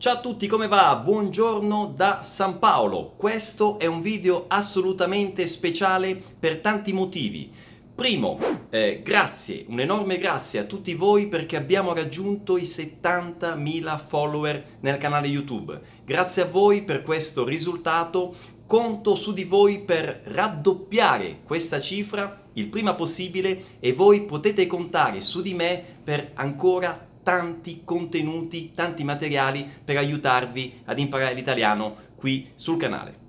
Ciao a tutti, come va? Buongiorno da San Paolo. Questo è un video assolutamente speciale per tanti motivi. Primo, eh, grazie, un enorme grazie a tutti voi perché abbiamo raggiunto i 70.000 follower nel canale YouTube. Grazie a voi per questo risultato. Conto su di voi per raddoppiare questa cifra il prima possibile e voi potete contare su di me per ancora tanti contenuti, tanti materiali per aiutarvi ad imparare l'italiano qui sul canale.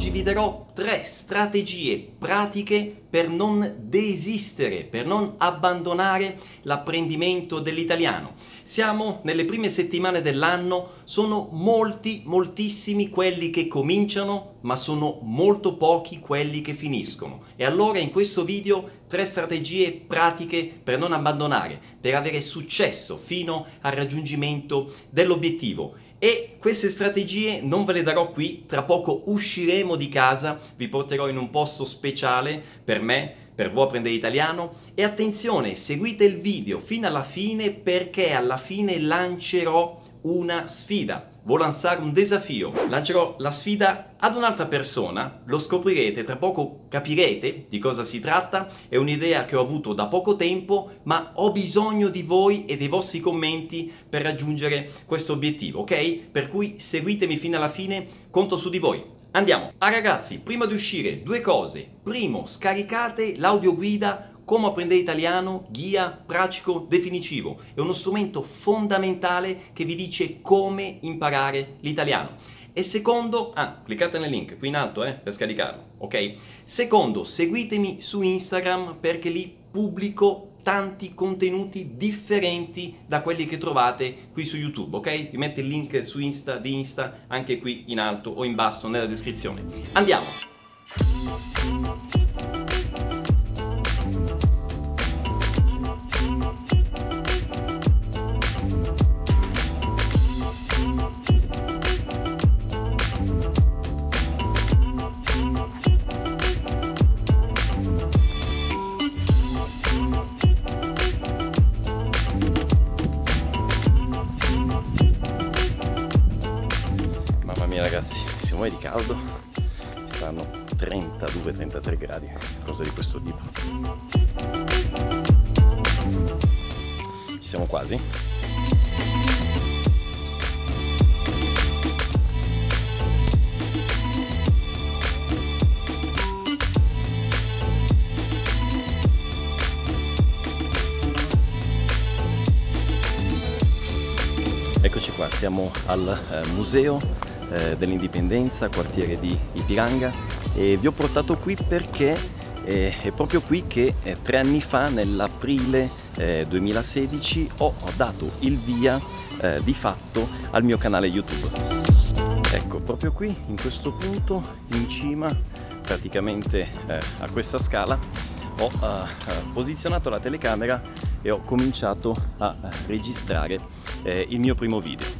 Oggi vi darò tre strategie pratiche per non desistere, per non abbandonare l'apprendimento dell'italiano. Siamo nelle prime settimane dell'anno, sono molti, moltissimi quelli che cominciano, ma sono molto pochi quelli che finiscono. E allora in questo video tre strategie pratiche per non abbandonare, per avere successo fino al raggiungimento dell'obiettivo. E queste strategie non ve le darò qui, tra poco usciremo di casa, vi porterò in un posto speciale per me, per voi apprendere italiano. E attenzione, seguite il video fino alla fine perché alla fine lancerò una sfida. Vuoi lanciare un desafio? Lancerò la sfida ad un'altra persona, lo scoprirete, tra poco capirete di cosa si tratta, è un'idea che ho avuto da poco tempo, ma ho bisogno di voi e dei vostri commenti per raggiungere questo obiettivo, ok? Per cui seguitemi fino alla fine, conto su di voi. Andiamo. Ah ragazzi, prima di uscire, due cose. Primo, scaricate l'audioguida come apprendere italiano, guia pratico definitivo. È uno strumento fondamentale che vi dice come imparare l'italiano. E secondo, ah, cliccate nel link qui in alto eh, per scaricarlo, ok? Secondo, seguitemi su Instagram perché lì pubblico tanti contenuti differenti da quelli che trovate qui su YouTube, ok? Vi metto il link su Insta di Insta anche qui in alto o in basso nella descrizione. Andiamo! Caldo, saranno 32-33 gradi, cose di questo tipo. Ci siamo quasi? Eccoci qua, siamo al eh, museo eh, dell'Indipendenza, quartiere di Ipiranga e vi ho portato qui perché eh, è proprio qui che eh, tre anni fa, nell'aprile 2016, eh, ho, ho, dato il via eh, di fatto al mio canale YouTube. Ecco, proprio qui, in questo punto, in cima, praticamente eh, a questa scala, ho posizionato la telecamera e ho cominciato a registrare il mio primo video.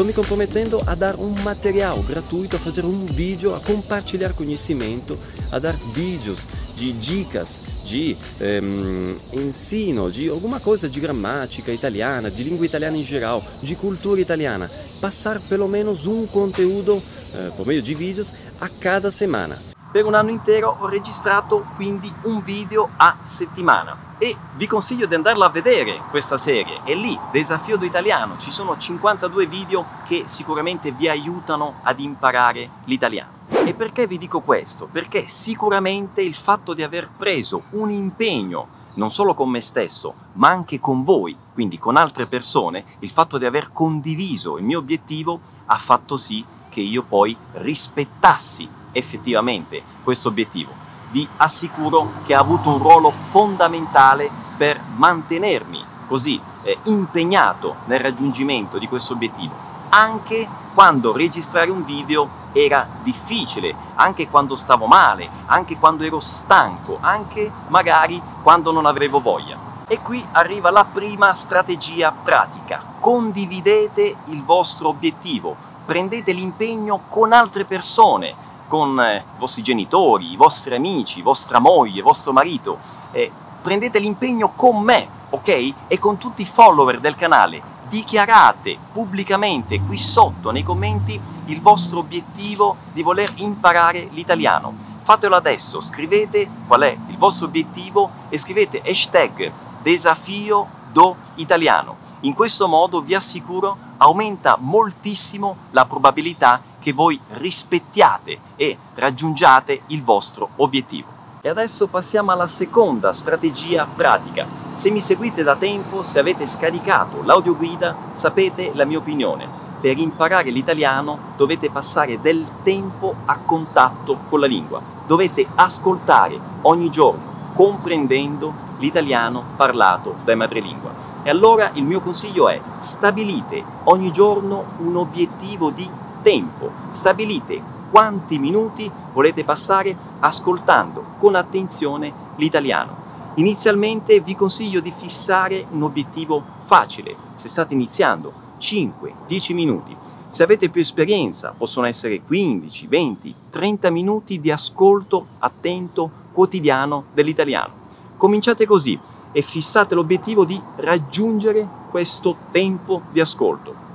Sto mi compromettendo a dare un materiale gratuito, a fare un video, a compartilhar conhecimento, a dar vídeos de dicas, de ehm, ensino, de alguma coisa de gramática italiana, de língua italiana em geral, de cultura italiana. Passar pelo menos um conteúdo eh, por meio de vídeos a cada semana. Per un anno intero ho registrato quindi un video a settimana e vi consiglio di andarla a vedere questa serie. È lì, Desafio d'Italiano, ci sono 52 video che sicuramente vi aiutano ad imparare l'italiano. E perché vi dico questo? Perché sicuramente il fatto di aver preso un impegno non solo con me stesso, ma anche con voi, quindi con altre persone, il fatto di aver condiviso il mio obiettivo ha fatto sì che io poi rispettassi effettivamente questo obiettivo vi assicuro che ha avuto un ruolo fondamentale per mantenermi così eh, impegnato nel raggiungimento di questo obiettivo, anche quando registrare un video era difficile, anche quando stavo male, anche quando ero stanco, anche magari quando non avevo voglia. E qui arriva la prima strategia pratica. Condividete il vostro obiettivo, prendete l'impegno con altre persone, con eh, i vostri genitori, i vostri amici, vostra moglie, vostro marito. Eh, prendete l'impegno con me, ok? E con tutti i follower del canale. Dichiarate pubblicamente qui sotto nei commenti il vostro obiettivo di voler imparare l'italiano. Fatelo adesso, scrivete qual è il vostro obiettivo e scrivete hashtag desafio do italiano. In questo modo vi assicuro aumenta moltissimo la probabilità che voi rispettiate e raggiungiate il vostro obiettivo. E adesso passiamo alla seconda strategia pratica. Se mi seguite da tempo, se avete scaricato l'audioguida, sapete la mia opinione. Per imparare l'italiano dovete passare del tempo a contatto con la lingua. Dovete ascoltare ogni giorno, comprendendo l'italiano parlato dai madrelingua. E allora il mio consiglio è stabilite ogni giorno un obiettivo di tempo, stabilite quanti minuti volete passare ascoltando con attenzione l'italiano. Inizialmente vi consiglio di fissare un obiettivo facile, se state iniziando 5-10 minuti. Se avete più esperienza possono essere 15, 20, 30 minuti di ascolto attento quotidiano dell'italiano. Cominciate così e fissate l'obiettivo di raggiungere questo tempo di ascolto.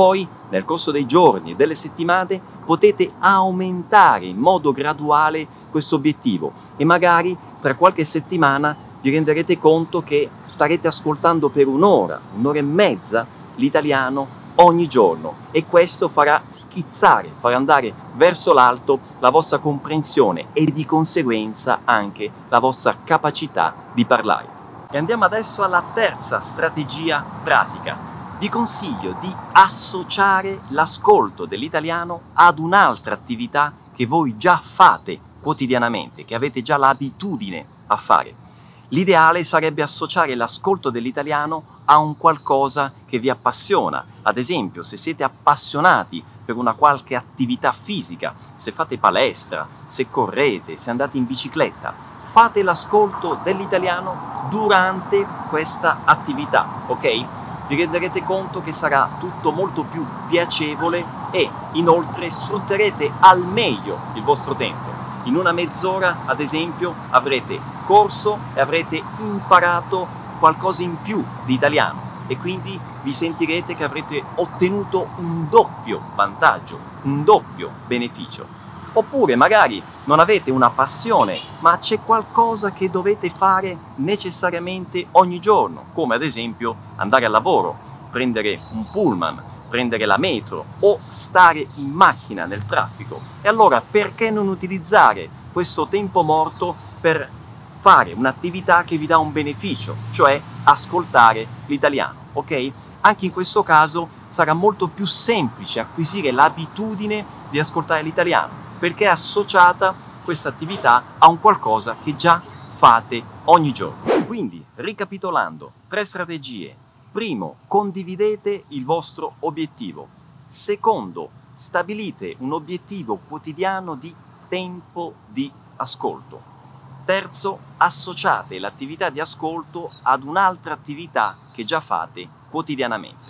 Poi, nel corso dei giorni e delle settimane, potete aumentare in modo graduale questo obiettivo e magari tra qualche settimana vi renderete conto che starete ascoltando per un'ora, un'ora e mezza l'italiano ogni giorno e questo farà schizzare, farà andare verso l'alto la vostra comprensione e di conseguenza anche la vostra capacità di parlare. E andiamo adesso alla terza strategia pratica, vi consiglio di associare l'ascolto dell'italiano ad un'altra attività che voi già fate quotidianamente, che avete già l'abitudine a fare. L'ideale sarebbe associare l'ascolto dell'italiano a un qualcosa che vi appassiona. Ad esempio, se siete appassionati per una qualche attività fisica, se fate palestra, se correte, se andate in bicicletta, fate l'ascolto dell'italiano durante questa attività, ok? Vi renderete conto che sarà tutto molto più piacevole e inoltre sfrutterete al meglio il vostro tempo. In una mezz'ora, ad esempio, avrete corso e avrete imparato qualcosa in più di italiano e quindi vi sentirete che avrete ottenuto un doppio vantaggio, un doppio beneficio. Oppure magari non avete una passione, ma c'è qualcosa che dovete fare necessariamente ogni giorno, come ad esempio andare al lavoro, prendere un pullman, prendere la metro o stare in macchina nel traffico. E allora perché non utilizzare questo tempo morto per fare un'attività che vi dà un beneficio, cioè ascoltare l'italiano, ok? Anche in questo caso sarà molto più semplice acquisire l'abitudine di ascoltare l'italiano perché è associata questa attività a un qualcosa che già fate ogni giorno. Quindi, ricapitolando, tre strategie. Primo, condividete il vostro obiettivo. Secondo, stabilite un obiettivo quotidiano di tempo di ascolto. Terzo, associate l'attività di ascolto ad un'altra attività che già fate quotidianamente.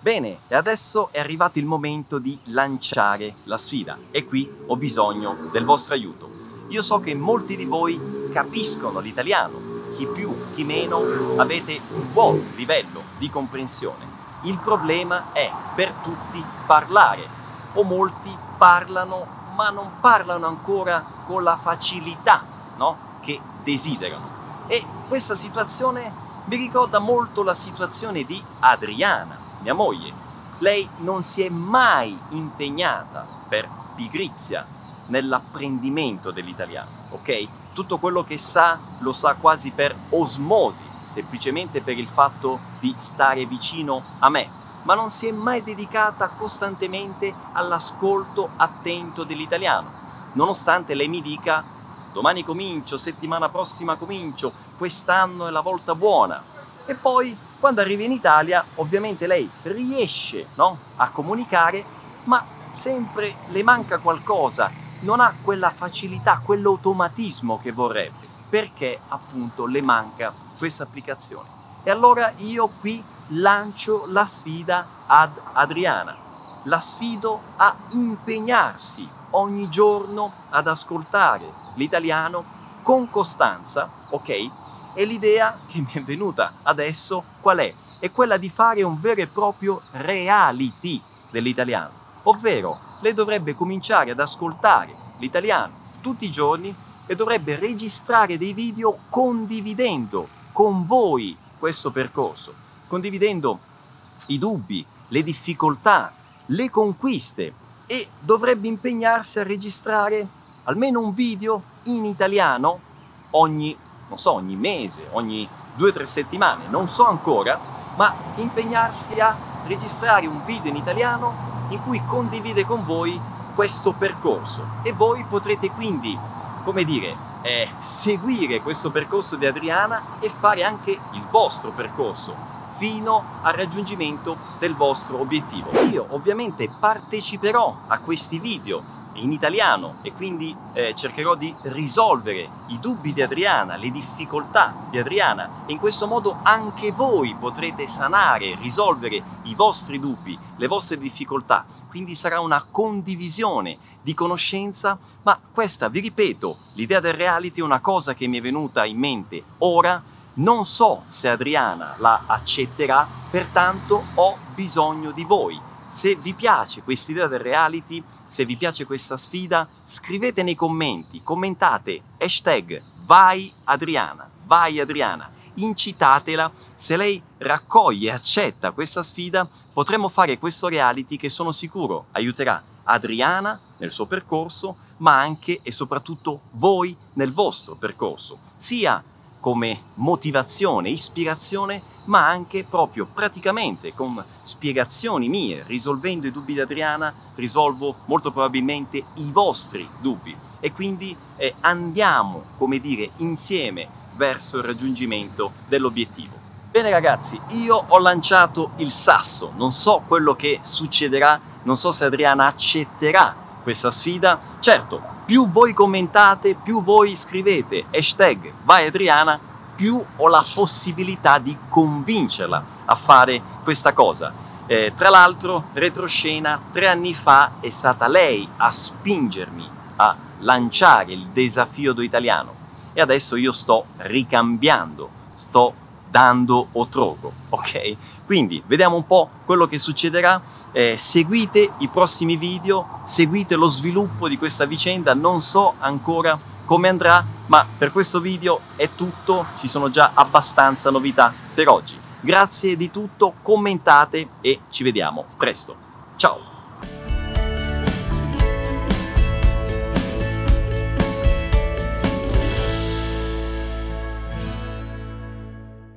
Bene, e adesso è arrivato il momento di lanciare la sfida e qui ho bisogno del vostro aiuto. Io so che molti di voi capiscono l'italiano, chi più, chi meno, avete un buon livello di comprensione. Il problema è per tutti parlare o molti parlano ma non parlano ancora con la facilità no? Che desiderano. E questa situazione mi ricorda molto la situazione di Adriana mia moglie. Lei non si è mai impegnata per pigrizia nell'apprendimento dell'italiano, ok? Tutto quello che sa lo sa quasi per osmosi, semplicemente per il fatto di stare vicino a me, ma non si è mai dedicata costantemente all'ascolto attento dell'italiano, nonostante lei mi dica domani comincio, settimana prossima comincio, quest'anno è la volta buona. E poi quando arriva in Italia, ovviamente lei riesce no, a comunicare, ma sempre le manca qualcosa, non ha quella facilità, quell'automatismo che vorrebbe, perché appunto le manca questa applicazione. E allora io qui lancio la sfida ad Adriana. La sfido a impegnarsi ogni giorno ad ascoltare l'italiano con costanza, ok? E l'idea che mi è venuta adesso qual è? È quella di fare un vero e proprio reality dell'italiano, ovvero lei dovrebbe cominciare ad ascoltare l'italiano tutti i giorni e dovrebbe registrare dei video condividendo con voi questo percorso, condividendo i dubbi, le difficoltà, le conquiste e dovrebbe impegnarsi a registrare almeno un video in italiano ogni, non so, ogni mese, ogni due o tre settimane, non so ancora, ma impegnarsi a registrare un video in italiano in cui condivide con voi questo percorso. E voi potrete quindi, come dire, eh, seguire questo percorso di Adriana e fare anche il vostro percorso fino al raggiungimento del vostro obiettivo. Io ovviamente parteciperò a questi video in italiano e quindi eh, cercherò di risolvere i dubbi di Adriana, le difficoltà di Adriana e in questo modo anche voi potrete sanare, risolvere i vostri dubbi, le vostre difficoltà. Quindi sarà una condivisione di conoscenza, ma questa, vi ripeto, l'idea del reality è una cosa che mi è venuta in mente ora, non so se Adriana la accetterà, pertanto ho bisogno di voi. Se vi piace questa idea del reality, se vi piace questa sfida, scrivete nei commenti, commentate hashtag vai Adriana, vai Adriana, incitatela, se lei raccoglie e accetta questa sfida potremo fare questo reality che sono sicuro aiuterà Adriana nel suo percorso, ma anche e soprattutto voi nel vostro percorso, sia come motivazione, ispirazione, ma anche proprio praticamente con spiegazioni mie, risolvendo i dubbi di Adriana, risolvo molto probabilmente i vostri dubbi e quindi eh, andiamo, come dire, insieme verso il raggiungimento dell'obiettivo. Bene ragazzi, io ho lanciato il sasso, non so quello che succederà, non so se Adriana accetterà questa sfida. Certo, più voi commentate, più voi scrivete hashtag vai Adriana, più ho la possibilità di convincerla a fare questa cosa. Eh, tra l'altro, retroscena, tre anni fa è stata lei a spingermi a lanciare il desafio do italiano e adesso io sto ricambiando, sto dando o troco, ok? Quindi vediamo un po' quello che succederà eh, seguite i prossimi video, seguite lo sviluppo di questa vicenda, non so ancora come andrà, ma per questo video è tutto, ci sono già abbastanza novità per oggi. Grazie di tutto, commentate e ci vediamo presto. Ciao!